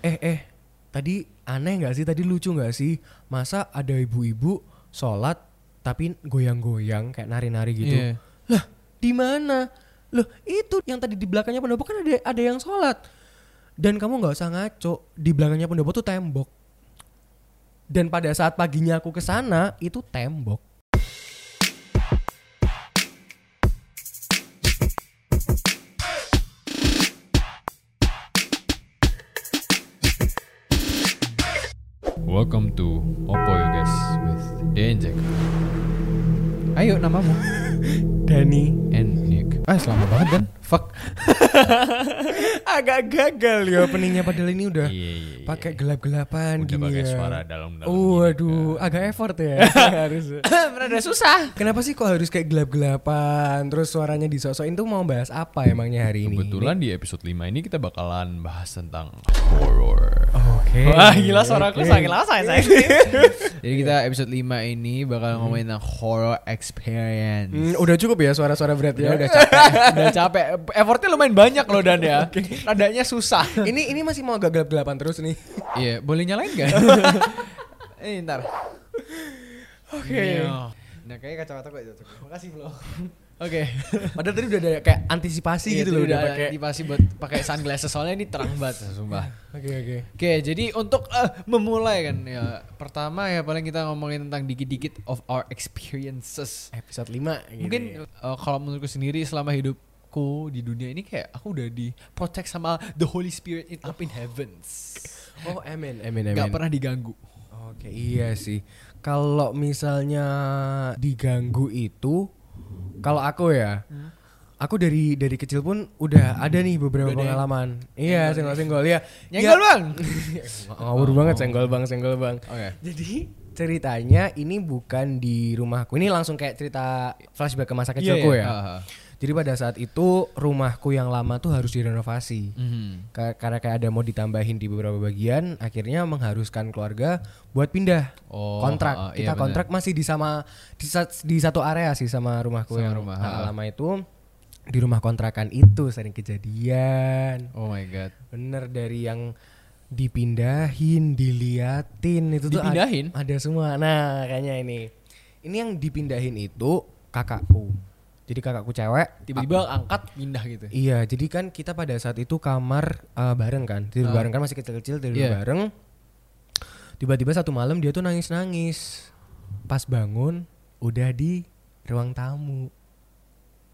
eh eh tadi aneh nggak sih? Tadi lucu nggak sih? Masa ada ibu-ibu sholat tapi goyang-goyang kayak nari-nari gitu? Iya. lah di mana? Loh itu yang tadi di belakangnya pendopo kan ada ada yang sholat. Dan kamu nggak usah ngaco di belakangnya pendopo tuh tembok. Dan pada saat paginya aku ke sana itu tembok Welcome to Oppo You Guys with Denjek. Ayo namamu Dani and Nick. Ah selama banget kan? Fuck. agak gagal ya openingnya padahal ini udah Iya iya. iya. pakai gelap-gelapan Udah gini pakai ya. suara dalam-dalam. Oh, gini, waduh, agak effort ya harus. Rada susah. Kenapa sih kok harus kayak gelap-gelapan terus suaranya disosokin tuh mau bahas apa emangnya hari ini? Kebetulan di episode 5 ini kita bakalan bahas tentang horror. Oke. Wah gila suaraku Oke. sangat lama saya Jadi kita episode 5 ini bakal ngomongin tentang horror experience. Hmm, udah cukup ya suara-suara berat ya. Udah capek, udah capek. Effortnya lumayan banyak loh Dan ya. Nadanya susah. ini ini masih mau agak gelap-gelapan terus nih. Iya, boleh nyalain gak? eh, ntar. Oke. Nah, kayaknya kacamata gue cocok. Makasih, Bro. Oke. Padahal tadi udah ada kayak antisipasi Iya, gitu loh udah pakai. antisipasi buat pakai sunglasses soalnya ini terang banget sumpah. Oke oke. Oke, jadi untuk eh, memulai kan ya pertama ya paling kita ngomongin tentang dikit-dikit of our experiences. Episode 5 gitu. Mungkin ya. eh, kalau menurutku sendiri selama hidupku di dunia ini kayak aku udah di protect sama the Holy Spirit in up in heavens. Oh, amin amin amin. Gak pernah diganggu. Oke, iya sih. Kalau misalnya diganggu itu kalau aku ya Aku dari dari kecil pun udah ada nih beberapa Udah yang pengalaman. Iya, senggol-senggol ya. Nyenggol, Ya- Bang. Ngawur banget senggol bang, senggol bang. Oke. Jadi ceritanya ini bukan di rumahku. Ini langsung kayak cerita flashback ke masa kecilku ya. Ah, ah. Jadi pada saat itu rumahku yang lama tuh harus direnovasi. Mhm. Ka- Karena kayak ada mau ditambahin di beberapa bagian, akhirnya mengharuskan keluarga buat pindah Oh, kontrak. ah, ah, Kita iya benar. kontrak masih di sama di, di satu area sih sama rumahku Sama yang rumah, ah, ah. lama itu. Di rumah kontrakan itu sering kejadian. Oh my god. Bener dari yang dipindahin, diliatin itu tuh ad- Dipindahin? ada semua. Nah, kayaknya ini. Ini yang dipindahin itu kakakku. Jadi kakakku cewek. Tiba-tiba angkat pindah gitu. Iya, jadi kan kita pada saat itu kamar eh, bareng kan, tidur Ah. bareng kan masih kecil-kecil tidur Iya. bareng. Tiba-tiba satu malam dia tuh nangis-nangis. Pas bangun udah di ruang tamu.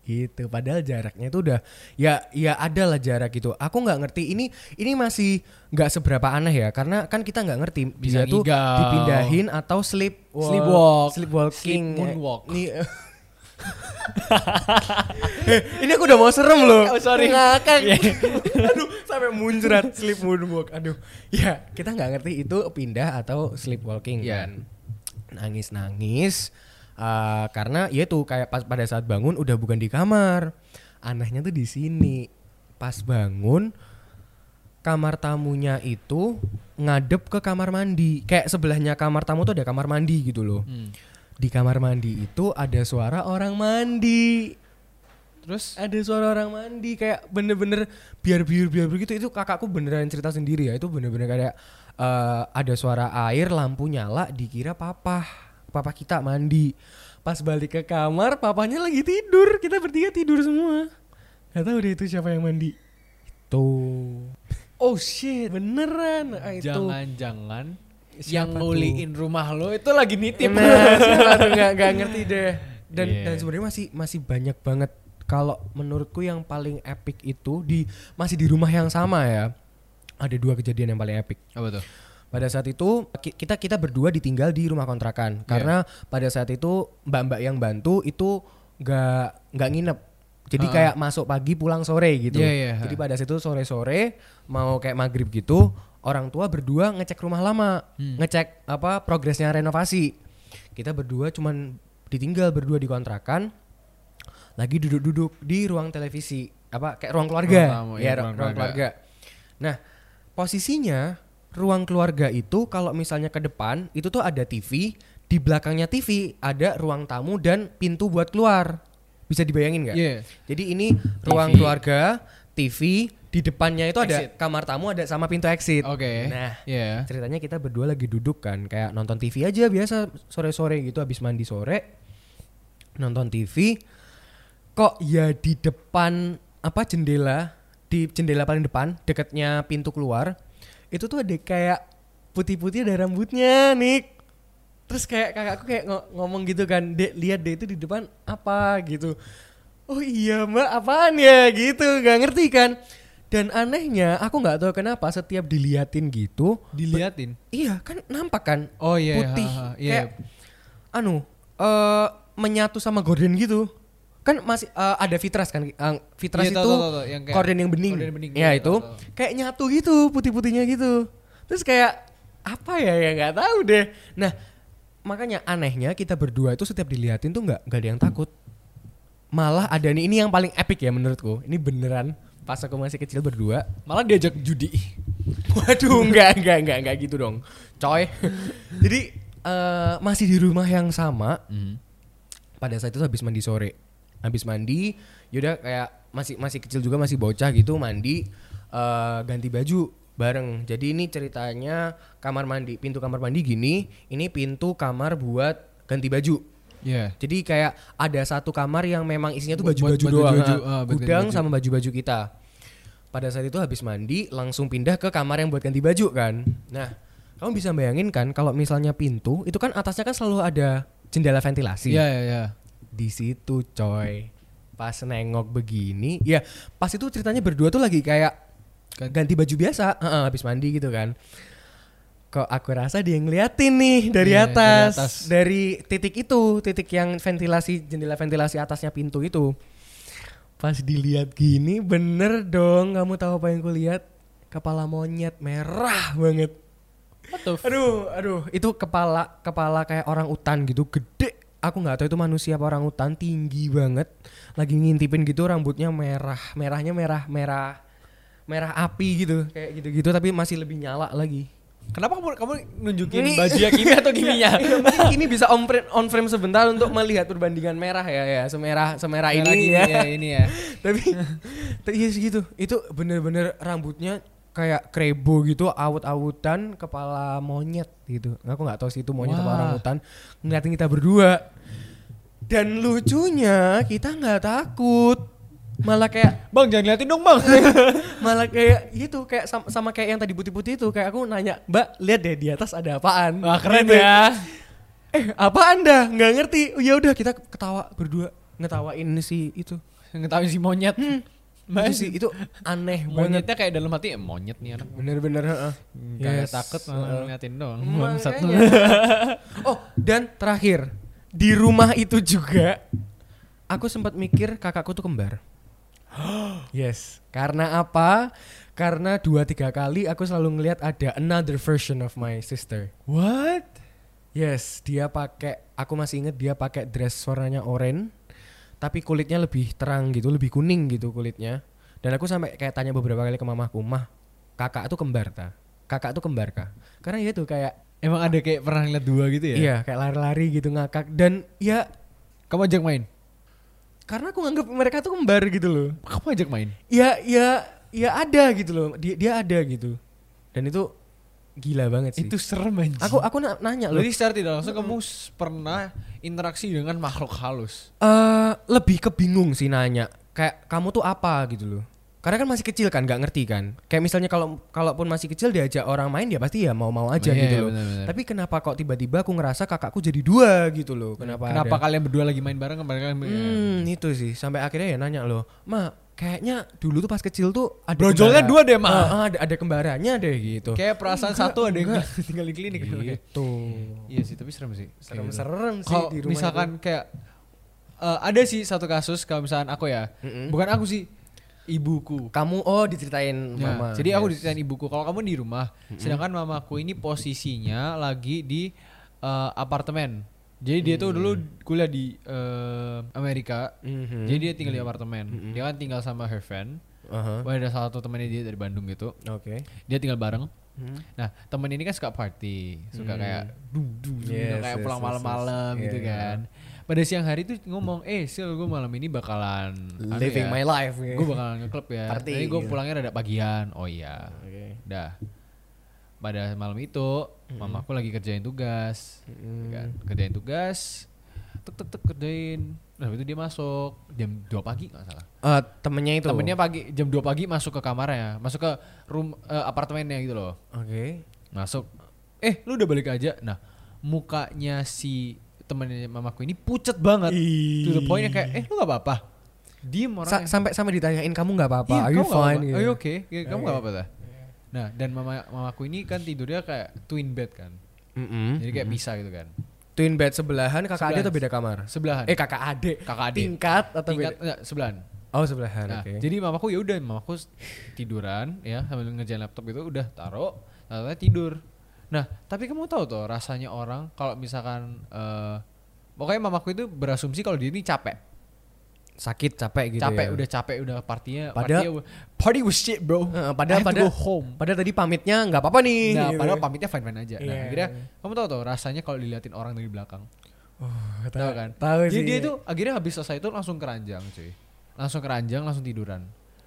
Gitu, padahal jaraknya itu udah ya ya ada lah jarak gitu. Aku nggak ngerti ini ini masih nggak seberapa aneh ya karena kan kita nggak ngerti Bisa dia tuh dipindahin atau sleep Sleepwalk. sleepwalking Sleep moonwalk. Nih, Eh, ini aku udah mau serem loh. Oh, sorry. Ngakak. Iya. Aduh, sampai muncrat sleep moonwalk. Aduh. Ya, kita nggak ngerti itu pindah atau sleepwalking Iya. kan. Nangis-nangis eh, karena ya itu kayak pas pada saat bangun udah bukan di kamar. Anehnya tuh di sini. Pas bangun kamar tamunya itu ngadep ke kamar mandi. Kayak sebelahnya kamar tamu tuh ada kamar mandi gitu loh. Hmm. Di kamar mandi itu ada suara orang mandi. Terus? Ada suara orang mandi kayak bener-bener biar biar biar begitu itu kakakku beneran cerita sendiri ya. Itu bener-bener kayak eh, ada suara air lampu nyala dikira papa papa kita mandi. Pas balik ke kamar papanya lagi tidur. Kita bertiga tidur semua. Nggak tahu deh itu siapa yang mandi. Itu. Oh shit. Beneran? Ah, itu. Jangan-jangan Siapa yang tuh? nguliin rumah lo itu lagi nitip. Nah, tuh nggak nggak ngerti deh. Dan Iya. dan sebenarnya masih masih banyak banget kalau menurutku yang paling epic itu di masih di rumah yang sama ya. Ada dua kejadian yang paling epic. Apa tuh? Pada saat itu ki- kita kita berdua ditinggal di rumah kontrakan karena pada saat itu mbak-mbak yang bantu itu nggak nggak nginep. Jadi Ah. kayak masuk pagi pulang sore gitu. Iya, iya. Jadi pada saat itu sore-sore mau kayak maghrib gitu orang tua berdua ngecek rumah lama, Hmm. ngecek apa progresnya renovasi. Kita berdua cuman ditinggal berdua di kontrakan lagi duduk-duduk di ruang televisi apa kayak ruang keluarga Ruang tamu, ya ru- ruang ruang keluarga. keluarga. Nah posisinya ruang keluarga itu kalau misalnya ke depan itu tuh ada TV di belakangnya TV ada ruang tamu dan pintu buat keluar bisa dibayangin nggak? Iya. Jadi ini ruang TV. keluarga TV di depannya itu ada Exit. kamar tamu ada sama pintu exit. Oke. Nah, Iya. ceritanya kita berdua lagi duduk kan kayak nonton TV aja biasa sore-sore gitu habis mandi sore nonton TV kok ya di depan apa jendela di jendela paling depan dekatnya pintu keluar itu tuh ada kayak putih-putih ada rambutnya Nick terus kayak kakakku kayak ngo- ngomong gitu kan dek lihat deh itu di depan apa gitu oh iya mbak apaan ya gitu nggak ngerti kan dan anehnya aku nggak tahu kenapa setiap diliatin gitu Diliatin. iya kan nampak kan? Oh iya. putih. ha, ha, Iya. kayak anu eh menyatu sama gorden gitu. Kan masih eh, ada fitras kan? Eh, fitras Iya, itu tahu, yang gorden yang bening, gorden bening, ya iya, itu. tahu, tahu. kayak nyatu gitu putih-putihnya gitu. Terus kayak apa ya? Ya nggak tahu deh. Nah makanya anehnya kita berdua itu setiap diliatin tuh nggak nggak ada yang takut. Malah ada nih ini yang paling epic ya menurutku. Ini beneran pas aku masih kecil berdua Malah diajak judi. Waduh, enggak, enggak, enggak, enggak gitu dong, coy. Jadi eh, masih di rumah yang sama. Pada saat itu habis mandi sore, habis mandi, yaudah kayak masih masih kecil juga masih bocah gitu mandi, eh, ganti baju bareng. Jadi ini ceritanya kamar mandi, pintu kamar mandi gini, ini pintu kamar buat ganti baju. Iya. Jadi kayak ada satu kamar yang memang isinya tuh baju-baju doang, buat ganti gudang baju. sama baju-baju kita. Pada saat itu habis mandi langsung pindah ke kamar yang buat ganti baju kan. Nah, kamu bisa bayangin kan kalau misalnya pintu itu kan atasnya kan selalu ada jendela ventilasi. Iya, iya, iya. Di situ coy. Pas nengok begini, ya pas itu ceritanya berdua tuh lagi kayak Gan- ganti baju biasa, Heeh, habis mandi gitu kan. Kok aku rasa dia ngeliatin nih dari Iya, dari atas, atas. dari titik itu, titik yang ventilasi jendela ventilasi atasnya pintu itu. Pas dilihat gini, bener dong, kamu tahu apa yang kulihat? Kepala monyet merah banget. Aduh, aduh, itu kepala kepala kayak orang utan gitu, gede. Aku nggak tahu itu manusia apa orang utan, tinggi banget. Lagi ngintipin gitu, rambutnya merah, merahnya merah, merah, merah api gitu, kayak gitu-gitu. Tapi masih lebih nyala lagi. Kenapa kamu kamu nunjukin Ini- baju ya kimi atau giminya? Mungkin ini bisa on frame, on frame sebentar untuk melihat perbandingan merah ya, ya, semerah, semerah Merah ini gini ya. ya, ini ya. tapi tapi iya sih gitu itu bener-bener rambutnya kayak krebo gitu awut-awutan kepala monyet gitu aku nggak tahu sih itu monyet Wah. orang hutan ngeliatin kita berdua dan lucunya kita nggak takut malah kayak Bang, jangan liatin dong, Bang. malah kayak gitu kayak sama, sama kayak yang tadi putih-putih itu kayak aku nanya mbak lihat deh di atas ada apaan Wah, keren Gitu. ya. eh apaan dah nggak ngerti oh, ya udah kita ketawa berdua ngetawain si itu Ngetawain si monyet. Hmm. itu sih itu aneh banget Monyetnya kayak dalam hati eh, monyet nih anak. bener-bener heeh. Gak Yes. takut malah ngeliatin doang. Bangsat lu. oh dan terakhir di rumah itu juga aku sempat mikir kakakku tuh kembar yes. Karena apa? Karena dua tiga kali aku selalu ngelihat ada another version of my sister. What? yes dia pakai aku masih inget dia pakai dress warnanya oranye tapi kulitnya lebih terang gitu lebih kuning gitu kulitnya. Dan aku sampai kayak tanya beberapa kali ke mamaku mah kakak tuh kembar ta? Kakak tuh kembar kah? Karena ya tuh kayak Emang ada kayak pernah ngeliat dua gitu ya? Iya, kayak lari-lari gitu ngakak. Dan ya Kamu ajak main? Karena aku nganggap mereka tuh kembar gitu loh. Kamu ajak main? Ya ya ya ada gitu loh. Dia dia ada gitu. Dan itu gila banget sih. Itu serem anjing. aku aku na- nanya loh. Berarti secara tidak langsung kamu pernah interaksi dengan makhluk halus. eh lebih kebingung sih nanya. Kayak kamu tuh apa gitu loh. Karena kan masih kecil kan, nggak ngerti kan. Kayak misalnya kalau kalaupun masih kecil diajak orang main ya pasti ya mau-mau aja Iya, gitu iya, loh. benar-benar. Tapi kenapa kok tiba-tiba aku ngerasa kakakku jadi dua gitu loh. Kenapa? Kenapa ada- kalian berdua lagi main bareng kemarin kalian Hmm, itu sih. Sampai akhirnya ya nanya loh, "Ma, kayaknya dulu tuh pas kecil tuh ada Brojolnya dua deh, Ma." Ah, ada ada kembarannya deh gitu. Kayak perasaan Enggak, satu ada yang tinggal di klinik. gitu. Iya sih, tapi serem sih. Kayak gitu. Serem-serem sih di rumah misalkan kayak eh, ada sih satu kasus kalau misalkan aku ya, Mm-mm. bukan aku sih, ibuku. Kamu oh diceritain Ya, mama. jadi aku Yes. diceritain ibuku. Kalau kamu di rumah, sedangkan mamaku ini posisinya lagi di eh, apartemen. Jadi dia tuh dulu kuliah di eh, Amerika. Mhm. Jadi dia tinggal di apartemen. Dia kan tinggal sama her friend. Wah, ada salah satu temannya dia dari Bandung gitu. Oke. Dia tinggal bareng. Hmm. Nah, temen ini kan suka party, suka Hmm. kayak dung dung, Yes, kayak yes, pulang yes, malam-malam yes. gitu Iya. kan. Pada siang hari tuh ngomong, eh sil gue malam ini bakalan anu Living ya, my life. gitu. Gue bakalan ngeklub ya. Party, Nanti gue gitu. pulangnya rada pagian. Oh iya. Oke. Dah. Pada malam itu, mamaku lagi kerjain tugas. ya kan? Kerjain tugas. Tek tek tek kerjain. Nah, itu dia masuk jam 2 pagi nggak salah. Eh, temennya itu. Temennya pagi jam 2 pagi masuk ke kamarnya, masuk ke room eh, apartemennya gitu loh. Oke. Masuk. Eh, lu udah balik aja. Nah, mukanya si temennya mamaku ini pucet banget. To the point kayak, "Eh, lu gak apa-apa?" Diem Sa- orangnya. sampai sampai ditanyain kamu nggak apa-apa, Iya, are you fine? gitu. Are you okay? Ya, kamu Oke. gak apa-apa dah. Nah, dan mama mamaku ini kan tidurnya kayak twin bed kan. Mm-mm. Jadi kayak bisa gitu kan. Twin bed sebelahan kakak Sebelahan. adik atau beda kamar? Sebelahan. Eh kakak adik. Kakak adik. Tingkat atau Tingkat beda? enggak, sebelahan. Oh sebelahan. Nah, Oke. jadi mamaku ya udah mamaku tiduran ya sambil ngerjain laptop itu udah taruh, taruhnya tidur. Nah, tapi kamu tahu tuh rasanya orang kalau misalkan eh pokoknya mamaku itu berasumsi kalau dia ini capek. sakit capek gitu capek ya. udah capek udah partinya Padahal- partinya party was shit, bro. I padahal go home. Padahal tadi pamitnya nggak apa-apa nih. Nah, gitu. padahal pamitnya fine-fine aja. Nah, Iya. akhirnya kamu tahu tuh rasanya kalau diliatin orang dari belakang. Oh, Tahu kan? Tahu Jadi sih. dia itu akhirnya habis selesai itu langsung keranjang, cuy. Langsung keranjang, langsung tiduran.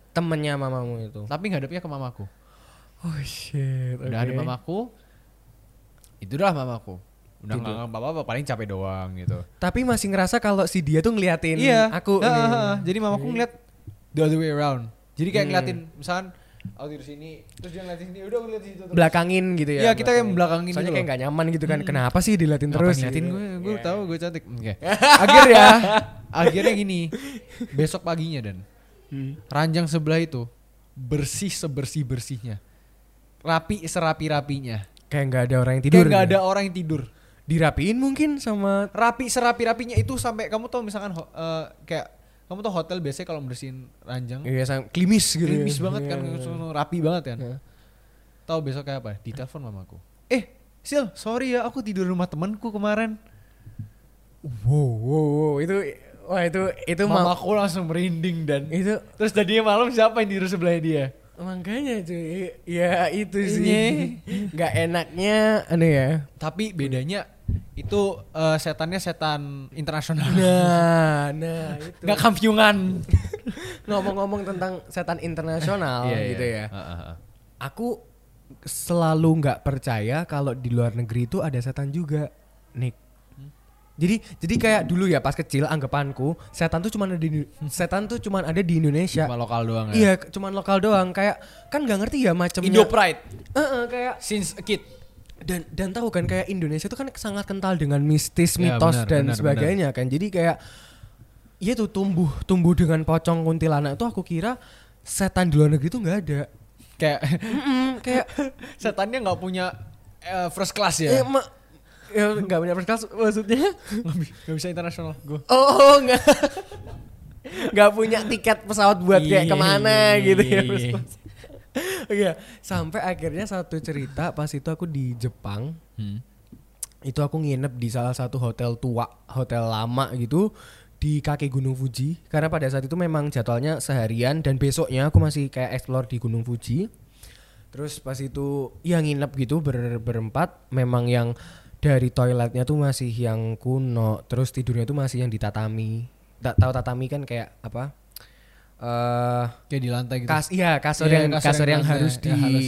temennya mamamu itu. Tapi ngadepnya ke mamaku. Oh shit. Udah ada oke. mamaku. Itulah mamaku. Udah Tidur. nggak apa-apa, paling capek doang gitu. Tapi masih ngerasa kalau si dia tuh ngeliatin aku. Heeh, nih. heeh. Jadi mamaku ngeliat the other way around. Jadi kayak Hmm. ngeliatin misalkan aku tidur sini, terus dia ngeliatin sini, udah ngeliatin situ terus. belakangin gitu ya. Iya, kita kayak belakangin Soalnya gitu kayak nggak nyaman gitu kan. Hmm. Kenapa sih Ngapain terus? ngeliatin gitu? gue, gue Iya. tahu gue cantik. Oke. Akhirnya, akhirnya gini, besok paginya dan Hmm. ranjang sebelah itu bersih sebersih bersihnya, rapi serapi rapinya. Kayak nggak ada orang yang tidur. Kayak nggak gitu. ada orang yang tidur. Dirapiin mungkin sama Rapi serapi rapinya itu sampai kamu tahu misalkan eh, kayak kamu tuh hotel biasanya kalau bersihin ranjang Iya, sama klimis gitu. Krimis ya. banget kan, langsung rapi banget kan. Iya. Tahu besok kayak apa? Ditelepon mamaku. Eh, Sil, sorry ya, aku tidur rumah temanku kemarin. Wow, wow, wow, itu wah itu itu ma- Mamaku langsung merinding dan itu terus tadinya malam siapa yang tidur sebelahnya dia? Makanya cuy ya itu sih Iya. nggak enaknya anu ya Tapi bedanya itu eh, setannya setan internasional. nah nah itu Nggak kampiungan. ngomong-ngomong tentang setan internasional Iya, gitu iya. ya Heeh, heeh. aku selalu nggak percaya kalau di luar negeri itu ada setan juga Nick jadi jadi kayak dulu ya pas kecil anggapanku setan tuh cuma ada di setan tuh cuma ada di Indonesia Cuma lokal doang ya. iya cuman lokal doang kayak kan nggak ngerti ya macamnya Indo Pride Heeh, kayak since a kid. dan dan tahu kan kayak Indonesia itu kan sangat kental dengan mistis, Ya, mitos benar, dan benar, sebagainya kan. Jadi kayak ya tuh tumbuh tumbuh dengan pocong kuntilanak tuh aku kira setan di luar negeri tuh nggak ada. Kayak Mm-mm, kayak setannya nggak punya eh, first class ya, ma- ya nggak punya first class maksudnya. Nggak bisa internasional gue. Oh nggak nggak punya tiket pesawat buat kayak Iya, ke mana iya, gitu ya. iya, first. Iya, sampai akhirnya satu cerita pas itu aku di Jepang Hmm. itu aku nginep di salah satu hotel tua, hotel lama gitu di kaki Gunung Fuji. Karena pada saat itu memang jadwalnya seharian dan besoknya aku masih kayak explore di Gunung Fuji. Terus pas itu ya nginep gitu ber- berempat, memang yang dari toiletnya tuh masih yang kuno, terus tidurnya tuh masih yang di tatami. Tak tahu tatami kan kayak apa? Eh Kayak di lantai gitu. kas iya kasur Iya, yang kasur kasur, yang yang, harus lantai, di ya, halus.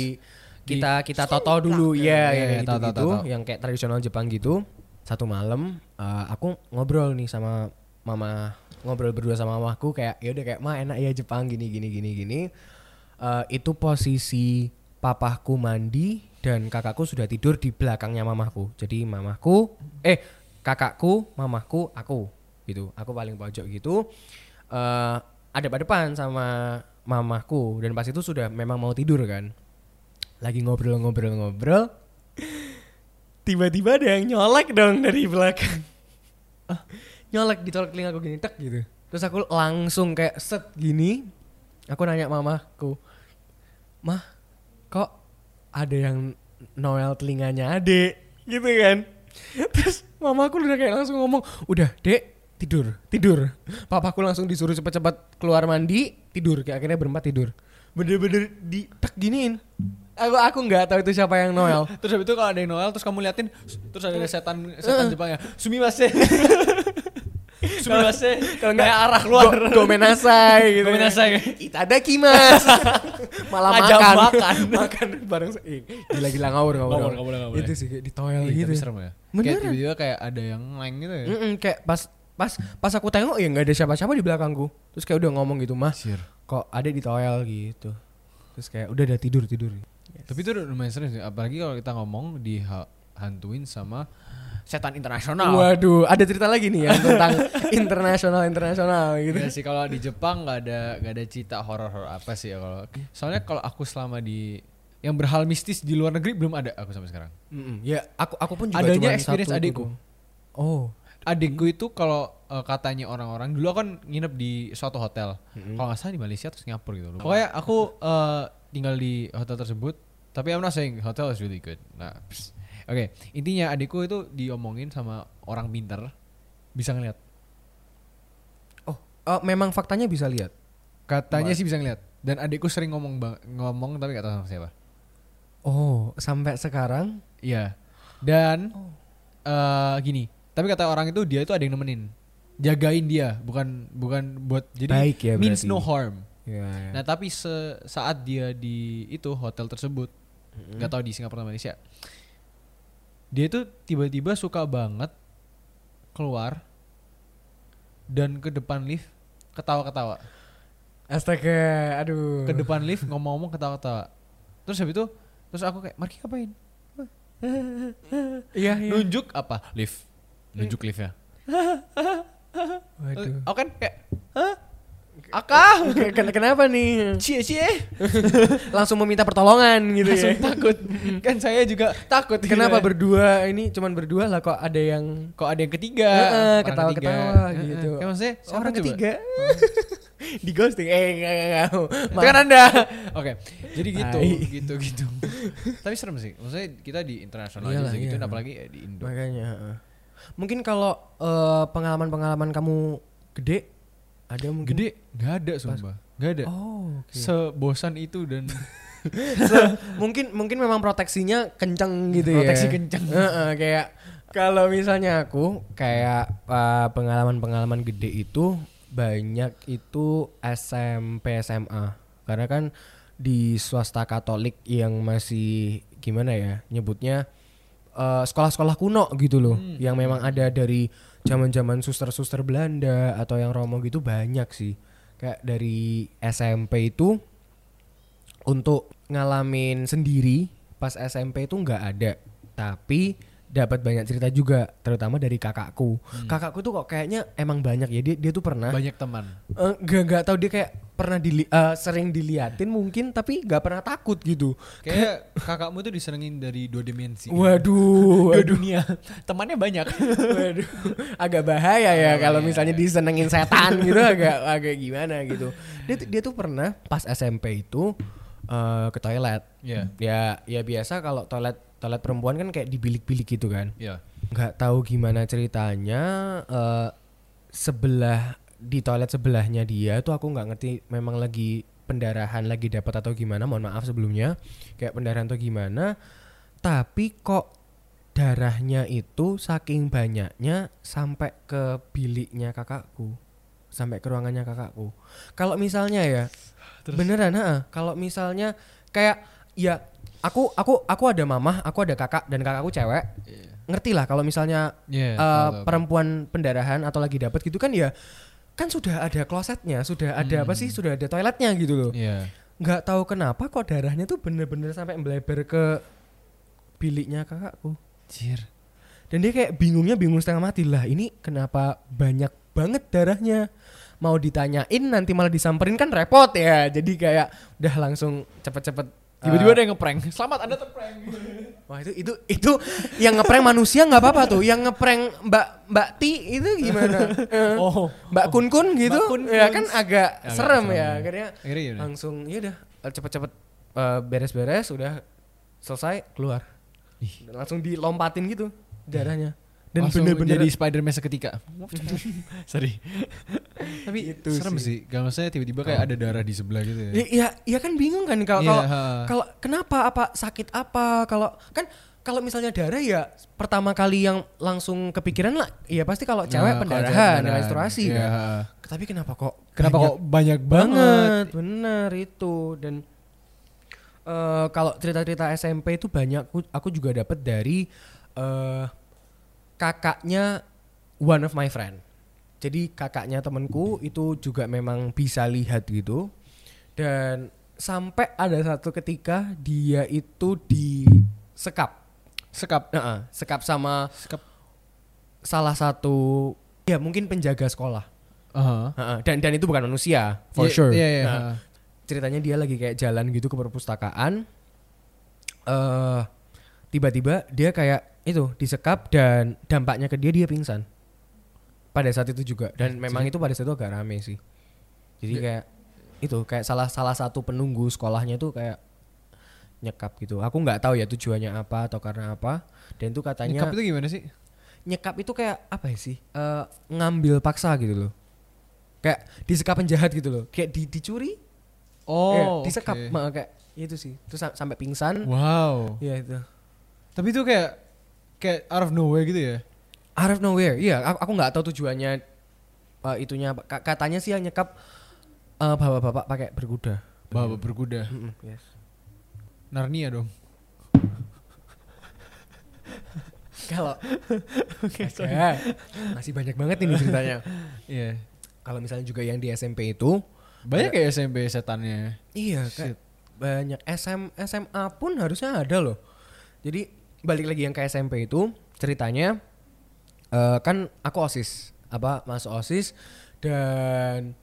kita kita toto dulu ya Iya, yang iya, gitu tahu, gitu tahu. yang kayak tradisional Jepang gitu satu malam eh, aku ngobrol nih sama mama ngobrol berdua sama mamaku kayak ya udah kayak mah enak ya Jepang gini gini gini gini Eh, itu posisi papahku mandi dan kakakku sudah tidur di belakangnya mamaku jadi mamaku eh kakakku mamaku aku gitu. Aku paling pojok gitu. Eh ada pada depan sama mamaku dan pas itu sudah memang mau tidur kan. Lagi ngobrol-ngobrol-ngobrol. Tiba-tiba ada yang nyolek dong dari belakang. Ah, nyolek ditolak telinga aku gini tek gitu. Terus aku langsung kayak set gini. Aku nanya mamaku mah kok ada yang noel telinganya adek gitu kan. Terus mamaku udah kayak langsung ngomong udah dek tidur tidur. Papaku langsung disuruh cepet-cepet keluar mandi tidur kayak akhirnya berempat tidur. Bener-bener di tek giniin. Aku aku nggak tahu itu siapa yang noel. Terus habis itu kalau ada yang Noel terus kamu liatin terus ada setan setan Jepang ya. Sumimasen. Subasa Kalau kayak arah keluar. Go, gomenasai gitu. Gomenasai. Itadaki mas. Malah Ngajak makan. makan. makan bareng. eh, Gila-gila ngawur ngawur. Ngawur, ngawur, ngawur. Itu sih di toilet gitu. tapi serem ya. Kayak tiba-tiba kayak ada yang ngeleng gitu ya. Mm-mm, kayak pas pas pas aku tengok ya nggak ada siapa-siapa di belakangku. Terus kayak udah ngomong gitu mah. Kok ada di toilet gitu. Terus kayak udah udah tidur tidur. Tapi itu lumayan sering sih. Apalagi kalau kita ngomong dihantuin sama setan internasional. Waduh, ada cerita lagi nih ya tentang internasional internasional gitu. Iya sih kalau di Jepang nggak ada nggak ada cerita horor-horor apa sih ya kalau soalnya kalau aku selama di yang berhal mistis di luar negeri belum ada aku sampai sekarang. Mm-mm, Ya aku aku pun juga Adanya experience adikku. Oh. Adikku itu kalau eh, katanya orang-orang dulu kan nginep di suatu hotel. Kalau nggak salah di Malaysia atau Singapura gitu. Pokoknya aku eh, tinggal di hotel tersebut. Tapi I'm not saying hotel is really good. Nah, pss. Oke intinya adikku itu diomongin sama orang pinter bisa ngeliat. Oh, eh, memang faktanya bisa lihat. Katanya sih bisa ngeliat. Dan adikku sering ngomong bang- ngomong tapi gak tahu sama siapa. Oh, sampai sekarang Iya. Dan eh gini, tapi kata orang itu dia itu ada yang nemenin. Jagain dia, bukan bukan buat jadi Baik ya means berarti. no harm. ya, ya. Nah, tapi se- saat dia di itu hotel tersebut, nggak tahu di Singapura atau Malaysia. Dia itu tiba-tiba suka banget keluar dan ke depan lift ketawa-ketawa. Astaga, aduh. Ke depan lift ngomong-ngomong ketawa-ketawa. Terus habis itu terus aku kayak, "Marki ngapain?" Iya, iya. Nunjuk apa? Lift. Nunjuk liftnya. Waduh. Aku kan kayak, "Hah? Aka?" Ken- ken- Kenapa nih? Cie cie. Langsung meminta pertolongan gitu Langsung ya. takut. kan saya juga takut. gitu Kenapa ya. berdua ini cuman berdua lah kok ada yang kok ada yang ketiga? Heeh, ketawa-ketawa ketiga. gitu. Kayak maksudnya orang ketiga di ghosting eh enggak enggak enggak Itu kan anda. Oke, jadi gitu, gitu, gitu. Tapi serem sih. Maksudnya kita di internasional aja gitu, iya. apalagi ya di Indo. makanya mungkin kalau eh, pengalaman-pengalaman kamu gede ada mungkin Gede, nggak ada sumpah, nggak ada. oh oke. Sebosan itu dan Se- mungkin mungkin memang proteksinya kenceng gitu ya Proteksi kenceng. Heeh, kayak kalau misalnya aku kayak eh, pengalaman-pengalaman gede itu banyak itu SMP SMA karena kan di swasta Katolik yang masih gimana ya nyebutnya eh, sekolah-sekolah kuno gitu loh Hmm. yang memang ada dari zaman-zaman suster-suster Belanda atau yang Romo gitu banyak sih. Kayak dari SMP itu untuk ngalamin sendiri pas SMP itu nggak ada. Tapi dapat banyak cerita juga terutama dari kakakku kakakku tuh kok kayaknya emang banyak ya dia dia tuh pernah banyak teman. eh, nggak nggak tahu dia kayak pernah dili eh, sering diliatin mungkin tapi nggak pernah takut gitu Kayak kakakmu tuh disenengin dari dua dimensi. waduh Dua waduh dunia. Temannya banyak. Waduh, agak bahaya ya kalau misalnya disenengin setan gitu agak agak gimana gitu. Dia tuh- dia tuh pernah pas SMP itu eh, ke toilet. Iya. Ya ya biasa kalau toilet toilet perempuan kan kayak dibilik-bilik gitu kan. Iya. Nggak tahu gimana ceritanya eh, sebelah di toilet sebelahnya dia tuh aku nggak ngerti memang lagi pendarahan lagi dapat atau gimana mohon maaf sebelumnya kayak pendarahan atau gimana tapi kok darahnya itu saking banyaknya sampai ke biliknya kakakku sampai ke ruangannya kakakku kalau misalnya ya beneran ha kalau misalnya kayak ya aku aku aku ada mamah aku ada kakak dan kakakku cewek. Ngerti lah kalau misalnya Iya, eh, tahu. perempuan pendarahan atau lagi dapat gitu kan ya kan sudah ada klosetnya sudah ada apa sih sudah ada toiletnya gitu loh. Iya. nggak tahu kenapa kok darahnya tuh bener-bener sampai melebar ke biliknya kakakku. Anjir. dan dia kayak bingungnya bingung setengah mati. Lah ini kenapa banyak banget darahnya? Mau ditanyain nanti malah disamperin kan repot ya. Jadi kayak udah langsung cepet-cepet Tiba-tiba eh, ada yang ngeprank. Selamat Anda terprank. Wah itu itu itu yang ngeprank manusia nggak apa-apa tuh. Yang ngeprank Mbak Mbak Ti itu gimana? Eh, Oh. Mbak Kun Kun gitu. Mbak Kun Ya Kun. kan agak Agak serem serem ya. ya. Akhirnya Akhirnya langsung ya udah cepet-cepet eh, beres-beres udah selesai keluar. Dan langsung dilompatin gitu darahnya. Dan bener-bener jadi Spider-Man seketika. Sorry. Tapi Itu serem sih. Gak maksudnya tiba-tiba kayak ada darah di sebelah gitu ya. Ya, ya, ya kan bingung kan kalau Iya, kalau kenapa apa sakit apa kalau kan kalau misalnya darah ya pertama kali yang langsung kepikiran lah ya pasti kalau Nah, cewek pendarahan cewek menstruasi Iya. kan tapi kenapa kok Kenapa banyak kok banyak banget? banget bener itu dan eh kalau cerita-cerita SMP itu banyak aku, aku juga dapat dari eh kakaknya one of my friend jadi kakaknya temanku itu juga memang bisa lihat gitu dan sampai ada satu ketika dia itu disekap Sekap. Heeh, sekap sama Sekap. salah satu ya mungkin penjaga sekolah Aha. Heeh, dan dan itu bukan manusia for Iya, sure Iya, iya. Nah, ceritanya dia lagi kayak jalan gitu ke perpustakaan eh tiba-tiba dia kayak itu disekap dan dampaknya ke dia dia pingsan. Pada saat itu juga. Dan memang itu pada saat itu agak rame sih. Jadi Ya. kayak itu kayak salah salah satu penunggu sekolahnya tuh kayak nyekap gitu. Aku nggak tahu ya tujuannya apa atau karena apa. Dan itu katanya Nyekap itu gimana sih? nyekap itu kayak apa ya sih? Eh, ngambil paksa gitu loh. Kayak disekap penjahat gitu loh. Kayak di, dicuri. Oh, ya, disekap. Ma- kayak itu sih. Terus sam- sampai pingsan. Wow. ya itu Tapi itu kayak kayak out of nowhere gitu ya? out of nowhere iya aku nggak tahu tujuannya eh, itunya. Ka- katanya sih yang nyekap eh, bapak-bapak pakai berkuda Bawa berkuda. Mm-mm, yes. Narnia dong. kalau Oke, masih banyak banget ini ceritanya Iya. kalau misalnya juga yang di SMP itu Banyak kayak SMP setannya. Iya, kayak banyak SM SMA pun harusnya ada loh. Jadi balik lagi yang ke SMP itu ceritanya eh, kan aku OSIS, apa masuk OSIS dan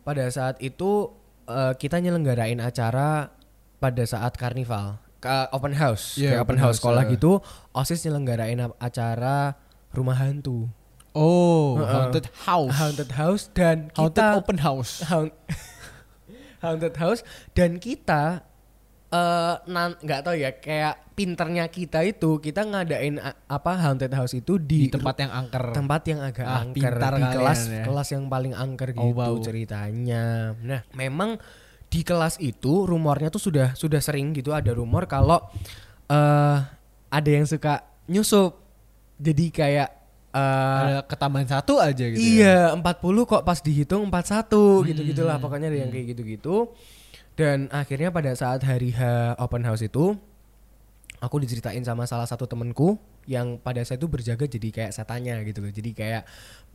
pada saat itu eh, kita nyelenggarain acara pada saat karnival, ke open house, Iya, kayak open open house house, sekolah eh. gitu, OSIS nyelenggarain acara rumah hantu, Oh, Heeh. haunted house. haunted house dan Haunted kita open house. Haunt- haunted house dan kita eh nan- nggak tahu ya kayak pinternya kita itu kita ngadain apa haunted house itu Di di, tempat yang angker. tempat yang agak Ah, angker pintar di kelas ya. kelas yang paling angker Oh, gitu bau. ceritanya. Nah, memang di kelas itu rumornya tuh sudah sudah sering gitu ada rumor kalau eh ada yang suka nyusup. Jadi kayak eh Ada ketambahan satu aja gitu. ya? Iya, 40 kok pas dihitung 41 Hmm, gitu-gitulah pokoknya ada yang kayak gitu-gitu. Dan akhirnya pada saat hari H open house itu aku diceritain sama salah satu temenku yang pada saat itu berjaga jadi kayak setannya gitu loh. Jadi kayak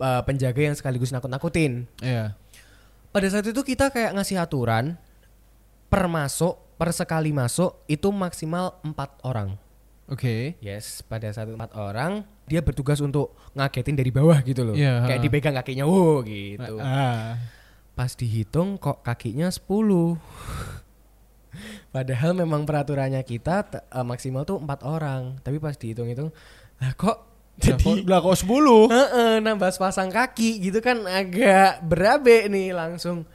uh, penjaga yang sekaligus nakut-nakutin. Iya. Pada saat itu kita kayak ngasih aturan per masuk, per sekali masuk itu maksimal empat orang. Oke. Yes, pada saat empat orang dia bertugas untuk ngagetin dari bawah gitu loh. Iya, Kayak dipegang kakinya, wow gitu. Ah. Pas dihitung kok kakinya 10. Padahal memang peraturannya kita eh, maksimal tuh empat orang. Tapi pas dihitung-hitung, lah kok Jadi lah kok 10? Heeh, nambah sepasang kaki gitu kan agak berabe nih langsung.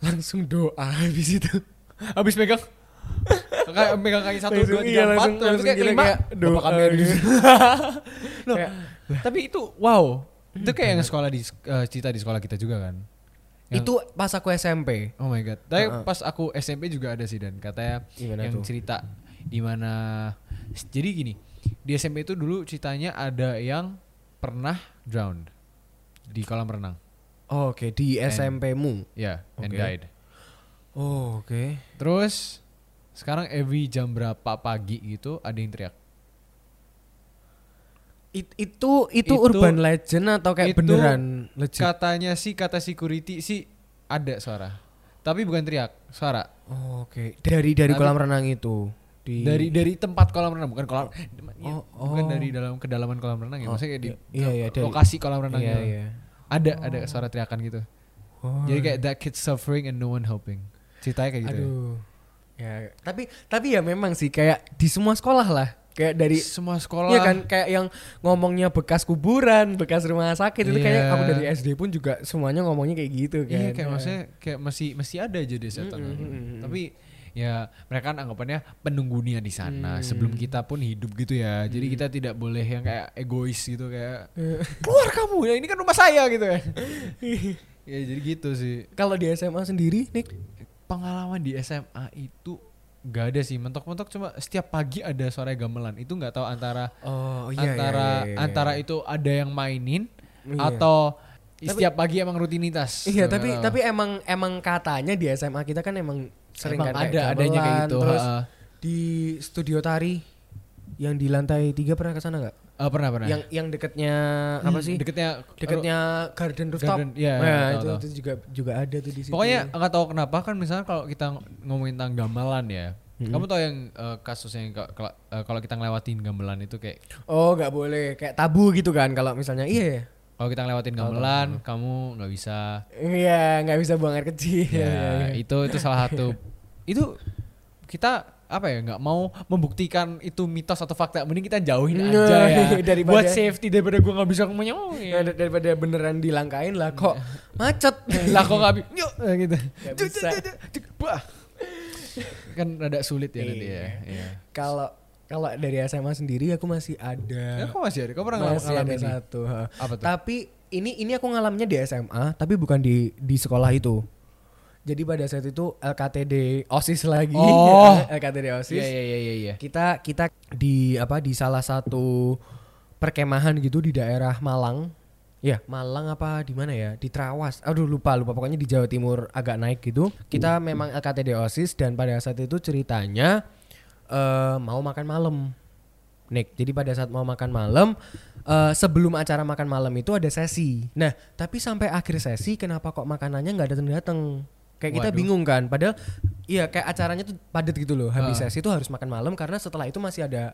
Langsung doa habis itu. Habis megang. Kayak megang kaki satu dua iya, tiga empat langsung- terus kayak lima doa. kami Kayak, tapi itu wow. Itu kayak yang sekolah di eh, cerita di sekolah kita juga kan Yang- itu pas aku SMP. oh my god tapi Heeh. pas aku SMP juga ada sih dan katanya Gimana yang tuh? cerita di mana jadi gini di SMP itu dulu ceritanya ada yang pernah drowned di kolam renang Oh, Oke, di And- SMP-mu. ya and Oke. died Oh, oke. terus sekarang every jam berapa pagi gitu ada yang teriak It- itu, itu Itu- urban legend atau kayak itu beneran legit? katanya sih kata security sih ada suara tapi bukan teriak suara Oh, oke. Dari dari Tapi- kolam renang itu. Di dari dari tempat kolam renang bukan kolam ya, Oh, bukan oh. dari dalam kedalaman kolam renang ya Oh, maksudnya kayak di iya, iya, dari- lokasi kolam renang Iya, iya. ada ada suara teriakan gitu Oh, jadi kayak that kid suffering and no one helping ceritanya kayak gitu ya. aduh. Ya, tapi tapi ya memang sih kayak di semua sekolah lah. Kayak dari semua sekolah Iya kan kayak yang ngomongnya bekas kuburan, bekas rumah sakit itu kayak Iya. aku dari SD pun juga semuanya ngomongnya kayak gitu kan. iya kayak maksudnya kayak masih masih ada aja deh setan Mm, mm, mm, mm. tapi ya mereka kan anggapannya penunggunya di sana Hmm. sebelum kita pun hidup gitu ya jadi kita tidak boleh yang kayak egois gitu kayak keluar kamu ya ini kan rumah saya gitu ya ya jadi gitu sih Kalau di SMA sendiri, Nick, pengalaman di SMA itu Gak ada sih, mentok-mentok cuma setiap pagi ada suara gamelan. Itu nggak tahu antara Oh iya antara iya, iya, iya. antara itu ada yang mainin Iya. atau Tapi- setiap pagi emang rutinitas. Iya, tapi tahu. tapi emang emang katanya di SMA kita kan emang sering Emang kan kayak ada adanya kayak gamelan, gitu. Terus heeh. di studio tari yang di lantai tiga pernah ke sana nggak? Eh, pernah pernah. Yang yang deketnya apa Hmm, sih? Deketnya deketnya Garden Rooftop. Garden, iya, nah, tahu, itu, tahu. itu juga juga ada tuh di situ. Pokoknya nggak tahu kenapa kan misalnya kalau kita ngomongin tentang gamelan ya. Mm-mm. Kamu tahu yang eh, kasusnya yang eh, kalau kita ngelewatin gamelan itu kayak oh nggak boleh kayak tabu gitu kan kalau misalnya iya ya. kalau kita ngelewatin gamelan kamu nggak bisa Iya, nggak bisa buang air kecil. ya Iya, iya. itu itu salah satu itu kita apa ya nggak mau membuktikan itu mitos atau fakta mending kita jauhin Nah, aja ya daripada- buat safety daripada gua nggak bisa ngomongnya oh, Ya, ya. dar- daripada beneran dilangkain lah kok macet. lah kok nggak bisa yuk eh, gitu bisa. Kan rada sulit ya nanti ya Iya. Iya. Kalau kalau dari SMA sendiri aku masih ada. Ya, kok masih ada? Kau pernah masih ngalamin satu. Apa tuh? Tapi ini ini aku ngalaminnya di SMA, tapi bukan di di sekolah itu. Jadi pada saat itu LKTD OSIS lagi. Oh. LKTD OSIS. Iya iya iya iya. iya. Kita kita di apa di salah satu perkemahan gitu di daerah Malang. Ya, Malang apa di mana ya? Di Trawas. Aduh lupa lupa pokoknya di Jawa Timur agak naik gitu. Kita memang LKTD OSIS dan pada saat itu ceritanya eh mau makan malam. Nick. Jadi pada saat mau makan malam eh, sebelum acara makan malam itu ada sesi. Nah, tapi sampai akhir sesi kenapa kok makanannya nggak datang Kayak kita Waduh. bingung kan. Padahal iya kayak acaranya tuh padat gitu loh. Habis Ah. sesi itu harus makan malam karena setelah itu masih ada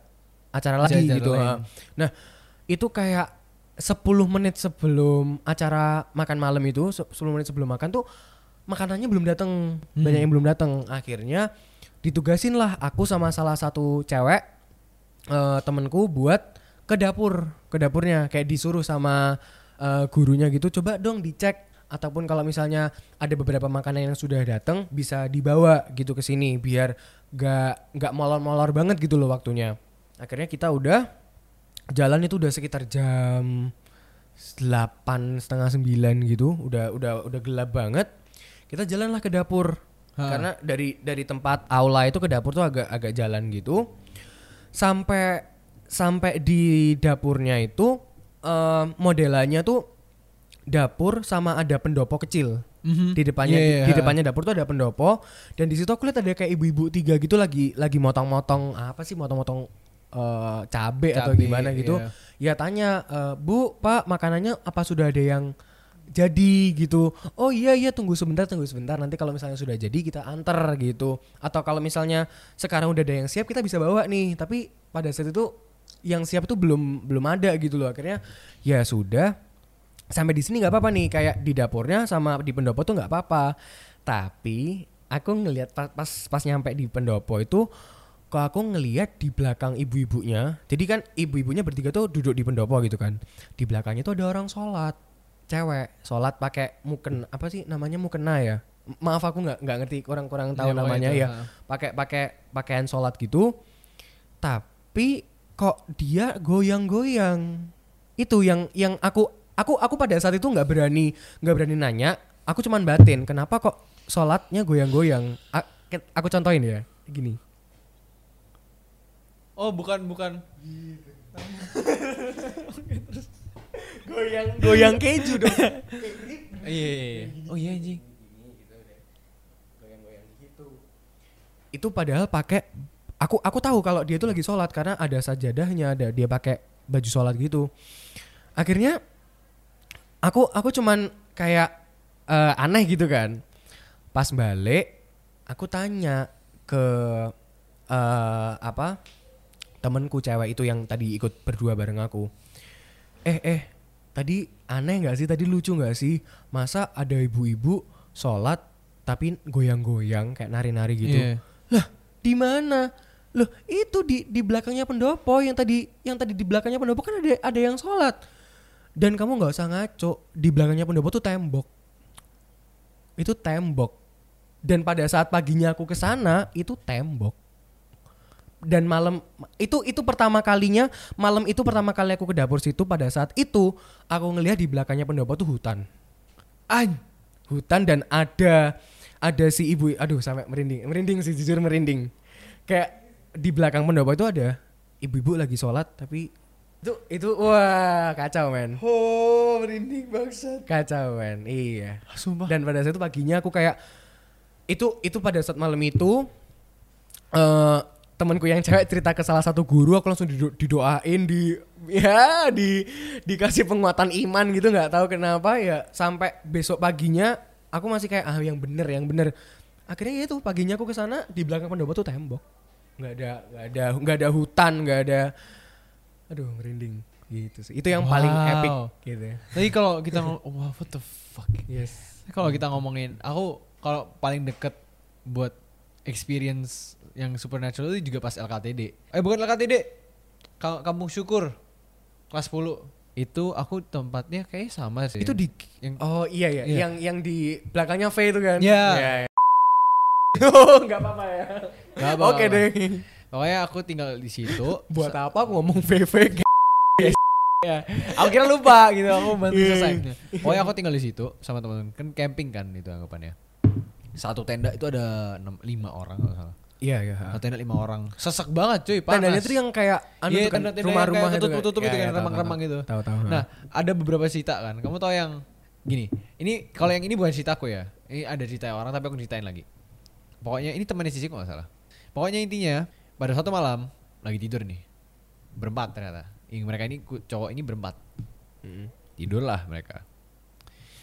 acara lagi Acara gitu. lain. ha. Nah, itu kayak 10 menit sebelum acara makan malam itu, se- 10 menit sebelum makan tuh makanannya belum datang, Hmm. banyak yang belum datang. Akhirnya ditugasin lah aku sama salah satu cewek eh, temenku buat ke dapur, ke dapurnya kayak disuruh sama eh, gurunya gitu, coba dong dicek ataupun kalau misalnya ada beberapa makanan yang sudah datang bisa dibawa gitu ke sini biar gak nggak molor-molor banget gitu loh waktunya. Akhirnya kita udah jalan itu udah sekitar jam delapan setengah sembilan gitu udah udah udah gelap banget kita jalanlah ke dapur Ha. karena dari dari tempat aula itu ke dapur tuh agak agak jalan gitu sampai sampai di dapurnya itu eh, modelannya tuh dapur sama ada pendopo kecil. Mhm. di depannya Iya, di, iya, di ha. depannya dapur tuh ada pendopo. Dan di situ aku lihat ada kayak ibu-ibu tiga gitu lagi lagi motong-motong apa sih motong-motong eh, cabe atau gimana gitu. iya. ya tanya "Eh, bu pak makanannya apa sudah ada yang jadi? gitu. Oh iya iya tunggu sebentar tunggu sebentar. Nanti kalau misalnya sudah jadi kita antar gitu. Atau kalau misalnya sekarang udah ada yang siap kita bisa bawa nih. Tapi pada saat itu yang siap itu belum belum ada gitu loh. Akhirnya ya sudah sampai di sini nggak apa-apa nih kayak di dapurnya sama di pendopo tuh nggak apa-apa. Tapi aku ngelihat pas, pas pas nyampe di pendopo itu kok aku ngelihat di belakang ibu-ibunya jadi kan ibu-ibunya bertiga tuh duduk di pendopo gitu kan. Di belakangnya tuh ada orang sholat cewek sholat pakai muken apa sih namanya mukena ya? Maaf aku nggak nggak ngerti kurang-kurang tahu pokoknya namanya itu, ya pakai pakai pakaian sholat gitu. Tapi kok dia goyang-goyang? Itu yang yang aku aku aku pada saat itu nggak berani nggak berani nanya aku cuman batin kenapa kok sholatnya goyang-goyang A- aku contohin ya gini Oh bukan bukan. goyang goyang keju dong Iya iya iya. Oh iya anjing. itu padahal pakai aku aku tahu kalau dia itu lagi sholat karena ada sajadahnya ada dia pakai baju sholat gitu akhirnya aku aku cuman kayak eh, aneh gitu kan. Pas balik aku tanya ke eh, apa temenku cewek itu yang tadi ikut berdua bareng aku. Eh eh tadi aneh nggak sih? Tadi lucu nggak sih? Masa ada ibu-ibu sholat tapi goyang-goyang kayak nari-nari gitu? Iya. lah di mana? Loh itu di di belakangnya pendopo. Yang tadi yang tadi di belakangnya pendopo kan ada ada yang sholat dan kamu nggak usah ngaco di belakangnya pendopo tuh tembok. Itu tembok. Dan pada saat paginya aku ke sana itu tembok. Dan malam itu itu pertama kalinya malam itu pertama kali aku ke dapur situ pada saat itu aku ngelihat di belakangnya pendopo tuh hutan. An. hutan dan ada ada si ibu aduh sampai merinding merinding sih jujur merinding. Kayak di belakang pendopo itu ada ibu-ibu lagi sholat tapi itu itu wah kacau men. Oh, merinding bangsat. kacau men. Iya. Sumpah. dan pada saat itu paginya aku kayak itu itu pada saat malam itu eh temanku yang cewek cerita ke salah satu guru aku langsung dido- didoain di ya di dikasih penguatan iman gitu nggak tahu kenapa ya sampai besok paginya aku masih kayak ah yang bener yang bener. Akhirnya ya itu paginya aku ke sana di belakang pendopo tuh tembok. Nggak ada nggak ada nggak ada hutan nggak ada aduh merinding gitu sih itu yang paling Wow. epic gitu ya. Tapi kalau kita ngomong, wow, what the fuck. yes Kalau kita ngomongin, aku kalau paling deket buat experience yang supernatural itu juga pas LKTD. Eh bukan LKTD, Ka- Kampung Syukur kelas 10 itu aku tempatnya kayak sama sih. itu di yang Oh iya iya, Iya. yang yang di belakangnya V itu kan? Iya. Iya, iya. oh nggak apa-apa ya. Oke nggak deh. Pokoknya aku tinggal di situ. Buat apa aku ngomong VV? ya. Aku kira lupa gitu, aku bantu Iya. selesai. Pokoknya aku tinggal di situ sama teman-teman. Kan camping kan itu anggapannya. Satu tenda itu ada enam, lima orang kalau salah. Iya iya. Satu tenda lima orang. Sesek banget cuy, panas. Tendanya tuh yang kayak anu Iya, kan rumah-rumah itu kan. tutup-tutup itu Iya, kan, remang-remang gitu. Tahu tahu. Nah, ada beberapa cerita kan. Kamu tahu yang gini. Ini kalau yang ini bukan ceritaku ya. Ini ada cerita orang tapi aku ceritain lagi. Pokoknya ini temannya Cici kok nggak salah. Pokoknya intinya pada satu malam lagi tidur nih. Berempat ternyata. Yang mereka ini cowok ini berempat. Mm. Tidur lah mereka.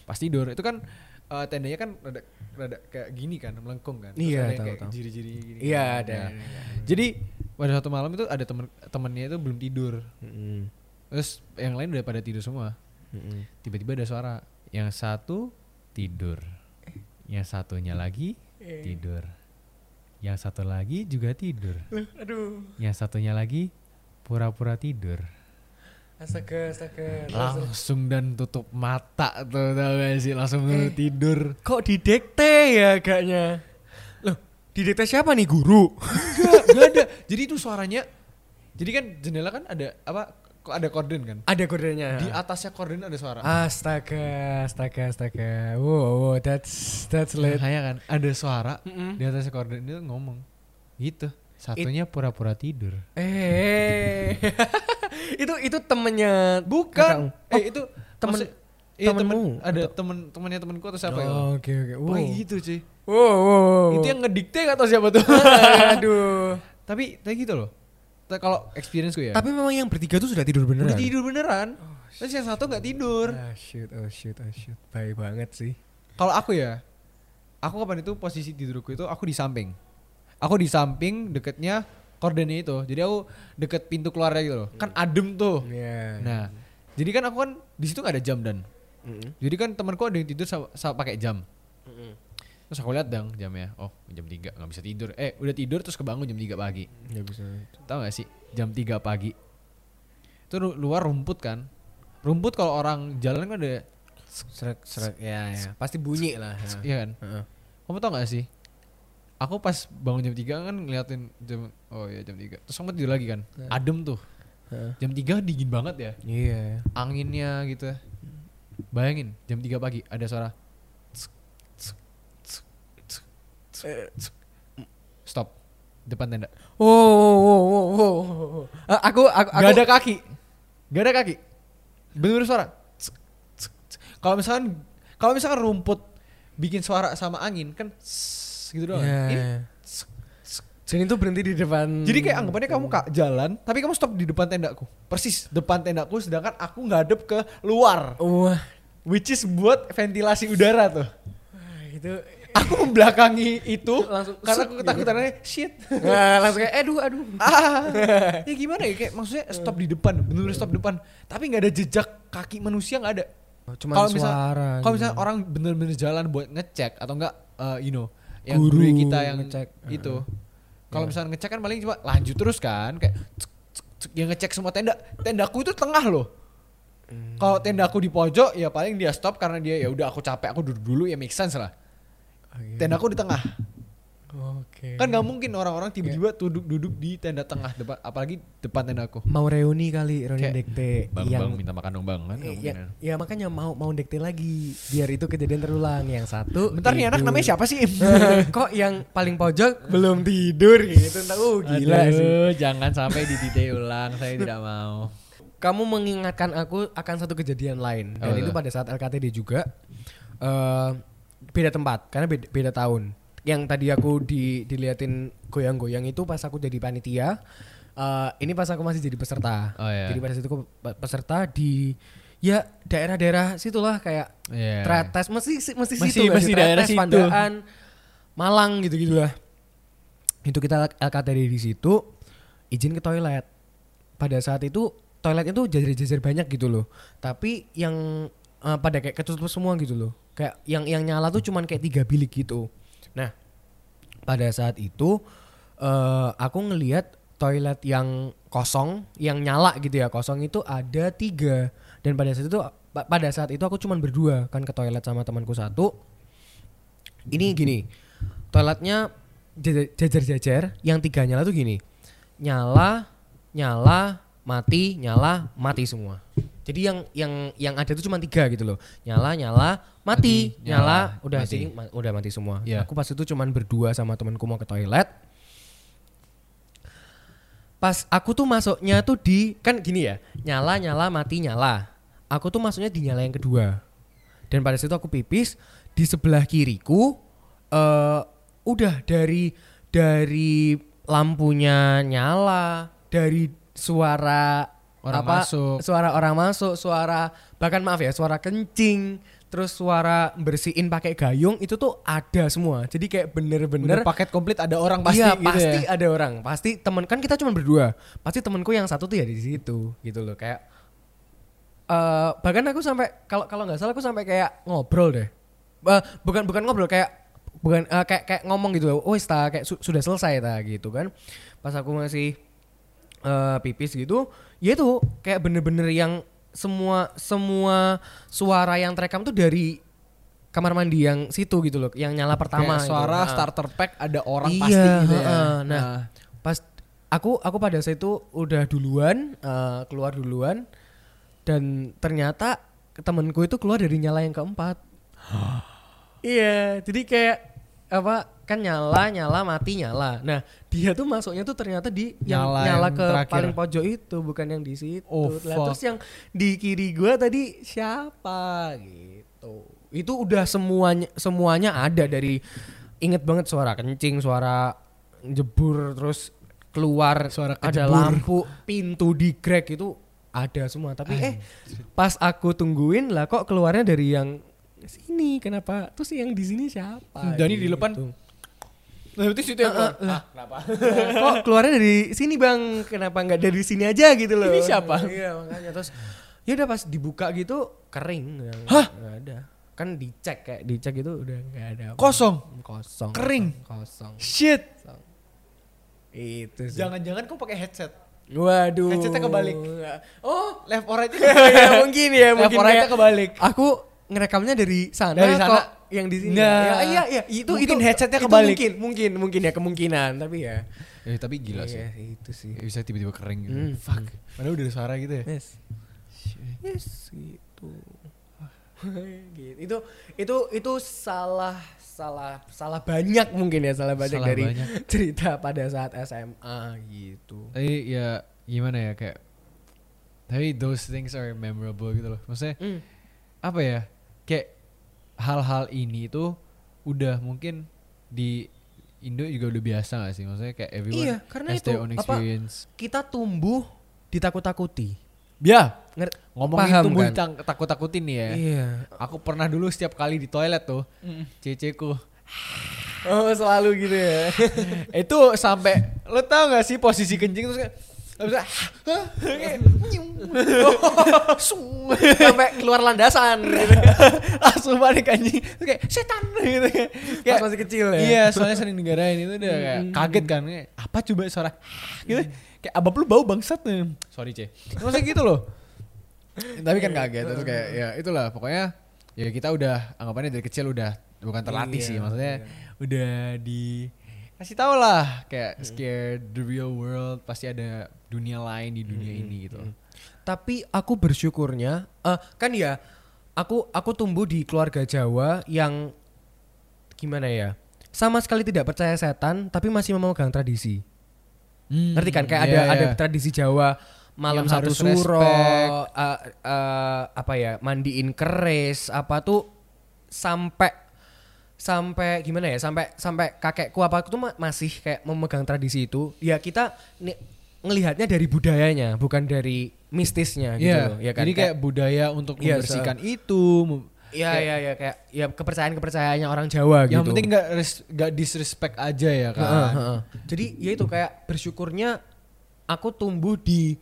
Pas tidur itu kan eh, tendanya kan rada, rada kayak gini kan, melengkung kan. Terus Iya, ada tahu, kayak tahu. jiri-jiri gini. Iya kan. ada. Nah, Jadi pada satu malam itu ada temen temennya itu belum tidur. Mm-mm. Terus yang lain udah pada tidur semua. Mm-mm. Tiba-tiba ada suara. Yang satu tidur. Yang satunya lagi tidur. Yang satu lagi juga tidur. Aduh. Yang satunya lagi pura-pura tidur. Astaga, astaga. Langsung dan tutup mata tuh tau gak sih langsung Eh. tidur. Kok didekte ya agaknya? Loh, didekte siapa nih guru? Enggak, enggak ada. Jadi itu suaranya. Jadi kan jendela kan ada apa? Kok ada korden kan? Ada kodenya. Di atasnya korden ada suara. Astaga, astaga, astaga. Wow, wow that's that's lit. Makanya kan ada suara Mm-mm. di atasnya korden itu ngomong. Gitu. Satunya pura-pura tidur. Eh, itu itu temennya Bukan. kakakmu? Eh itu temen- maksud- Iya temen, ada atau- temen temennya temenku atau siapa ya? Oh, Oke oke. Wow. Pokoknya gitu cuy. Wow, wow, wow. Itu yang ngedikte gak tau siapa tuh. Aduh. tapi tapi gitu loh. Kalau experience gue ya. Tapi memang yang bertiga tuh sudah tidur beneran. udah tidur beneran. Terus yang satu nggak tidur. Ah shit, oh shit, oh shit. Baik banget sih. Kalau aku ya, aku kapan itu posisi tidurku itu aku di samping. Aku di samping deketnya kordennya itu. Jadi aku deket pintu keluarnya gitu loh. Kan adem tuh. Iya. Nah, jadi kan aku kan di situ nggak ada jam dan. Mm-mm. Jadi kan temanku ada yang tidur sama, pakai jam. Mm-mm. Terus aku lihat dong jamnya. Oh, jam 3 nggak bisa tidur. Eh, udah tidur terus kebangun jam 3 pagi. Nggak bisa. Tahu gak sih? Jam 3 pagi. Itu luar rumput kan. Rumput kalau orang jalan kan ada Serak serak ya ya. Pasti bunyi lah. ya. iya kan? Kamu tau gak sih? Aku pas bangun jam 3 kan ngeliatin jam oh ya jam 3. Terus aku tidur lagi kan. Nah. Adem tuh. Jam 3 dingin banget ya. Iya. Anginnya gitu. Bayangin jam 3 pagi ada suara stop depan tenda. Oh, oh, oh, oh, oh. Ah, aku aku aku Gak ada kaki. Gak ada kaki. Bener suara. Kalau misalkan kalau misalkan rumput bikin suara sama angin kan gitu doang. Iya, Ini iya. Dan itu berhenti di depan. Jadi kayak anggapannya kamu kak jalan, tapi kamu stop di depan tendaku. Persis depan tendaku, sedangkan aku ngadep ke luar, Wah, which is buat ventilasi udara tuh. itu Aku membelakangi itu Langsung karena aku gitu. ketakutannya shit. Nah, langsung kayak aduh aduh. ah, ya gimana ya kayak maksudnya stop di depan, bener-bener stop depan. Tapi nggak ada jejak kaki manusia nggak ada. Cuma Kalau misal- suara. Kalau gitu. misalnya orang bener-bener jalan buat ngecek atau enggak, uh, you know, yang Guru guru kita yang ngecek. itu. Kalau Iya. misalnya ngecek kan paling cuma lanjut terus kan, kayak cek, cek, cek, yang ngecek semua tenda. Tendaku itu tengah loh. Hmm. Kalau tendaku di pojok ya paling dia stop karena dia ya udah aku capek aku duduk dulu ya make sense lah. Oh, iya. Tendaku di tengah. Oke Oke. Kan nggak mungkin orang-orang tiba-tiba duduk-duduk di tenda tengah depan, apalagi depan tenda aku. mau reuni kali reuni Kayak, dekte Bang, yang bang minta makan dong bang kan? ya, mungkin. ya makanya mau mau dekte lagi biar itu kejadian terulang yang satu Bentar nih anak tidur. namanya siapa sih? kok yang paling pojok belum tidur gitu entah oh gila Aduh, sih jangan sampai didetail ulang, saya tidak mau. kamu mengingatkan aku akan satu kejadian lain dan Apa itu pada saat LKTD juga eh beda tempat karena beda, beda tahun yang tadi aku di diliatin goyang-goyang itu pas aku jadi panitia eh ini pas aku masih jadi peserta Oh, iya. jadi pada saat itu aku pe- peserta di ya daerah-daerah situlah kayak Iya. Tretes mesti mesti Masih- situ masih sih? daerah Tretes, situ. Pandaan, Malang gitu-gitu lah. Itu kita LKTD di situ izin ke toilet. Pada saat itu toiletnya tuh jajar-jajar banyak gitu loh. Tapi yang eh, pada kayak ketutup semua gitu loh. Kayak yang yang nyala tuh cuman kayak tiga bilik gitu. Nah, pada saat itu eh aku ngelihat toilet yang kosong, yang nyala gitu ya kosong itu ada tiga. Dan pada saat itu pa- pada saat itu aku cuman berdua kan ke toilet sama temanku satu. Ini gini, toiletnya jajar- jajar-jajar, yang tiga nyala tuh gini, nyala, nyala, mati, nyala, mati semua. Jadi yang yang yang ada tuh cuma tiga gitu loh, nyala, nyala, mati, Mati, nyala, nyala, udah mati. sini ma- udah mati semua. Iya. Aku pas itu cuman berdua sama temanku mau ke toilet. Pas aku tuh masuknya tuh di kan gini ya, nyala, nyala, mati, nyala. Aku tuh masuknya di nyala yang kedua. Dan pada situ aku pipis di sebelah kiriku eh udah dari dari lampunya nyala, dari suara Orang apa, masuk. suara orang masuk, suara bahkan maaf ya, suara kencing, terus suara bersihin pakai gayung itu tuh ada semua. Jadi kayak bener-bener Bener paket komplit ada orang pasti iya, gitu pasti ya. ada orang. Pasti temen kan kita cuma berdua. Pasti temenku yang satu tuh ya di situ gitu loh. Kayak eh bahkan aku sampai kalau kalau nggak salah aku sampai kayak ngobrol deh. Eh, bukan bukan ngobrol kayak bukan eh, kayak kayak ngomong gitu loh. Oh, ta kayak su- sudah selesai ta gitu kan. Pas aku masih eh, pipis gitu, ya itu kayak bener-bener yang semua semua suara yang terekam tuh dari kamar mandi yang situ gitu loh, yang nyala pertama. Kayak gitu. suara Nah. starter pack ada orang Iya, pasti gitu ya. heeh. Nah, pas aku aku pada saat itu udah duluan eh, keluar duluan dan ternyata temenku itu keluar dari nyala yang keempat. iya, jadi kayak apa kan nyala nyala mati nyala. Nah dia tuh masuknya tuh ternyata di yang Nyala nyala yang ke terakhir. paling pojok itu bukan yang di situ. Oh, Lah, terus yang di kiri gua tadi siapa gitu. Itu udah semuanya semuanya ada dari inget banget suara kencing, suara jebur terus keluar Suara ada kejebur. lampu, pintu di crack itu ada semua. Tapi eh pas aku tungguin lah kok keluarnya dari yang sini kenapa? Terus yang di sini siapa? Dani di depan. Gitu. Nah, berarti situ yang keluar. lah. Ah, kenapa? kok keluarnya dari sini bang kenapa nggak dari sini aja gitu loh Ini siapa? iya makanya terus ya udah pas dibuka gitu kering Hah? nggak ada kan dicek kayak dicek itu udah nggak ada apa. Kosong? kosong Kering? kosong Shit. kosong itu sih Jangan-jangan kau pakai headset. waduh Headsetnya kebalik. oh Left or right ya mungkin ya Left mungkin or right-nya kayak- kebalik. aku ngerekamnya dari sana Dari sana. kok yang di sini Nah. ya, iya iya itu Mungkin itu headsetnya itu kebalik. mungkin mungkin mungkin ya kemungkinan tapi ya Eh, tapi gila Iya, sih. itu sih Bisa tiba-tiba kering gitu. Hmm. Fuck. Padahal udah ada suara gitu ya. Yes. Yes gitu. gitu. Itu itu itu salah salah salah banyak mungkin ya salah banyak Salah dari banyak. cerita pada saat SMA gitu. Tapi ya gimana ya kayak tapi those things are memorable gitu loh. Maksudnya Hmm. apa ya? Kayak hal-hal ini tuh udah mungkin di Indo juga udah biasa gak sih? Maksudnya kayak everyone Iya, karena has itu, their own apa, experience. Kita tumbuh ditakut-takuti. Ya, Nger- ngomongin paham tumbuh kan? takut-takutin nih ya. Iya. Aku pernah dulu setiap kali di toilet tuh, ceceku Oh, selalu gitu ya. itu sampai lo tau gak sih posisi kencing terus kayak "Nyung." Sung. Sampai keluar landasan gitu. langsung balik anjing. Kayak setan. Gitu kayak Pas masih kecil ya. iya soalnya sering negarain itu udah kayak kaget kan kayak, apa coba suara gitu. Kayak abang lu bau bangsat nih. Sorry c maksudnya gitu loh. Tapi kan kaget terus kayak ya itulah pokoknya ya kita udah anggapannya dari kecil udah bukan terlatih Iya, sih maksudnya iya. udah di kasih tau lah kayak scared the real world pasti ada dunia lain di dunia ini gitu. Tapi aku bersyukurnya eh kan ya aku aku tumbuh di keluarga Jawa yang gimana ya? Sama sekali tidak percaya setan tapi masih memegang tradisi. Hmm, Ngerti kan kayak iya, ada ada iya. tradisi Jawa malam Yang satu suro eh, eh, apa ya mandiin keris apa tuh sampai sampai gimana ya sampai sampai kakekku apa tuh ma- masih kayak memegang tradisi itu ya kita ni- ngelihatnya dari budayanya bukan dari mistisnya gitu Iya, loh ya kan jadi kayak budaya untuk Iya, membersihkan itu. mem- Iya kayak- iya iya kayak ya kepercayaan kepercayaannya orang Jawa gitu. Yang penting nggak res- nggak disrespect aja ya kan. Heeh, heeh. Jadi ya itu kayak bersyukurnya aku tumbuh di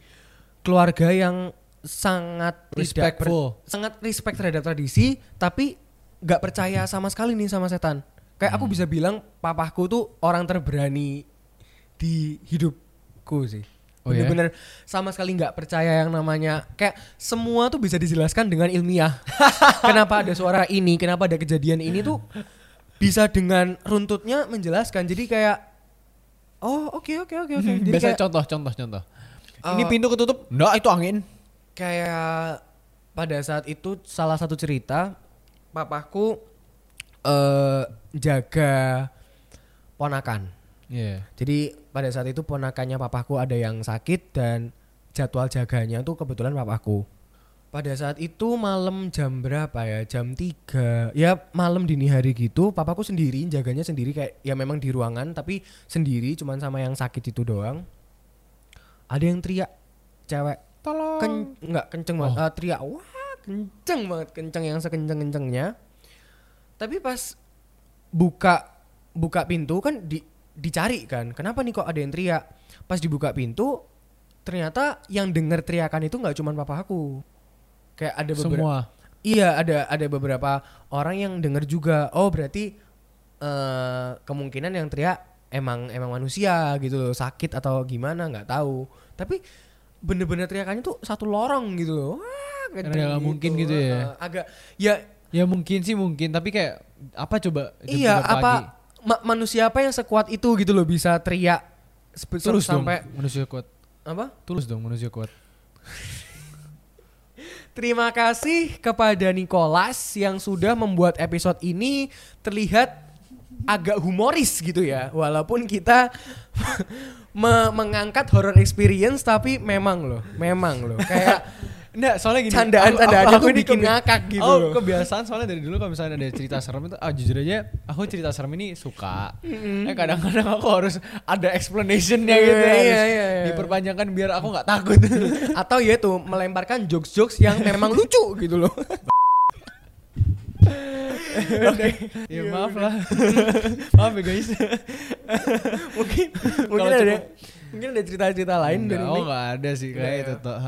keluarga yang sangat tidak Respectful. sangat respect terhadap tradisi, tapi nggak percaya sama sekali nih sama setan. Kayak Hmm. aku bisa bilang papahku tuh orang terberani di hidupku sih. Oh ya? Bener-bener sama sekali nggak percaya yang namanya kayak semua tuh bisa dijelaskan dengan ilmiah. kenapa ada suara ini, kenapa ada kejadian ini tuh bisa dengan runtutnya menjelaskan. Jadi kayak oh oke oke oke oke. Jadi Biasanya kayak, contoh contoh contoh. Ini Eh, pintu ketutup? Enggak, itu angin. kayak pada saat itu salah satu cerita papaku eh jaga ponakan. Iya. Jadi pada saat itu ponakannya papaku ada yang sakit dan jadwal jaganya tuh kebetulan papaku. Pada saat itu malam jam berapa ya? Jam 3. Ya malam dini hari gitu, papaku sendiri jaganya sendiri kayak ya memang di ruangan tapi sendiri cuman sama yang sakit itu doang. Ada yang teriak cewek Tolong. ken nggak kenceng banget Eh, teriak wah kenceng banget kenceng yang sekenceng kencengnya tapi pas buka buka pintu kan di, dicari kan kenapa nih kok ada yang teriak pas dibuka pintu ternyata yang denger teriakan itu nggak cuma papa aku kayak ada beberapa Semua. Iya ada ada beberapa orang yang dengar juga. Oh berarti eh kemungkinan yang teriak emang emang manusia gitu loh sakit atau gimana nggak tahu. Tapi bener-bener teriakannya tuh satu lorong gitu loh. Wah, Karena kenceng nggak mungkin gitu ya. Eh, agak ya Ya mungkin sih mungkin, tapi kayak apa coba? jam iya apa ma- manusia apa yang sekuat itu gitu loh bisa teriak Terus sampai dong manusia kuat. apa? Tulus dong manusia kuat. Terima kasih kepada Nicholas yang sudah membuat episode ini terlihat agak humoris gitu ya. Walaupun kita me- mengangkat horror experience tapi memang loh, memang loh. Kayak Enggak, soalnya gini. Candaan-candaan itu bikin kebi- ngakak gitu Oh, loh. kebiasaan soalnya dari dulu kalau misalnya ada cerita serem itu, ah jujur aja, aku cerita serem ini suka. Eh kadang-kadang aku harus ada explanationnya Iya, gitu, iya, harus iya, iya. diperpanjangkan biar aku nggak takut. atau ya itu melemparkan jokes-jokes yang memang lucu gitu loh. ya maaf lah, maaf ya guys. mungkin mungkin ada cukup- mungkin ada cerita-cerita lain Enggak, dari oh nggak ada sih kayak itu ya? toh.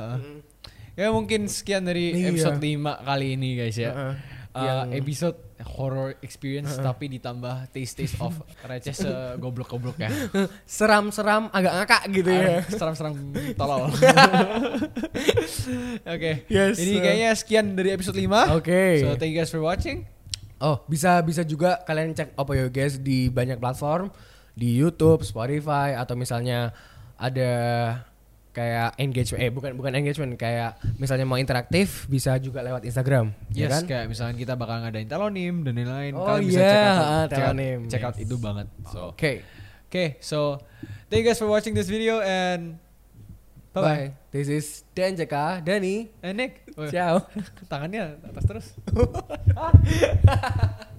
Ya mungkin sekian dari Iya. episode 5 kali ini guys ya. Uh, Yang- episode horror experience tapi ditambah taste taste of receh goblok-goblok ya. Seram-seram agak ngakak gitu ya. Seram-seram tolol. Oke. Yes, Jadi uh, kayaknya sekian dari episode 5. Oke. So thank you guys for watching. Oh, bisa bisa juga kalian cek Oppo Yo Guys di banyak platform di YouTube, Spotify atau misalnya ada kayak engagement eh bukan bukan engagement kayak misalnya mau interaktif bisa juga lewat Instagram ya Yes, kan? kayak misalnya kita bakal ngadain telonim dan lain-lain. Oh, Kalian bisa iya, check ah, out, check out, telonim, check out yes. itu banget. So, oke. Oke. so thank you guys for watching this video and bye bye. Bye. This is Dan Jeka, Dani. And Nick, Ciao. tangannya atas terus.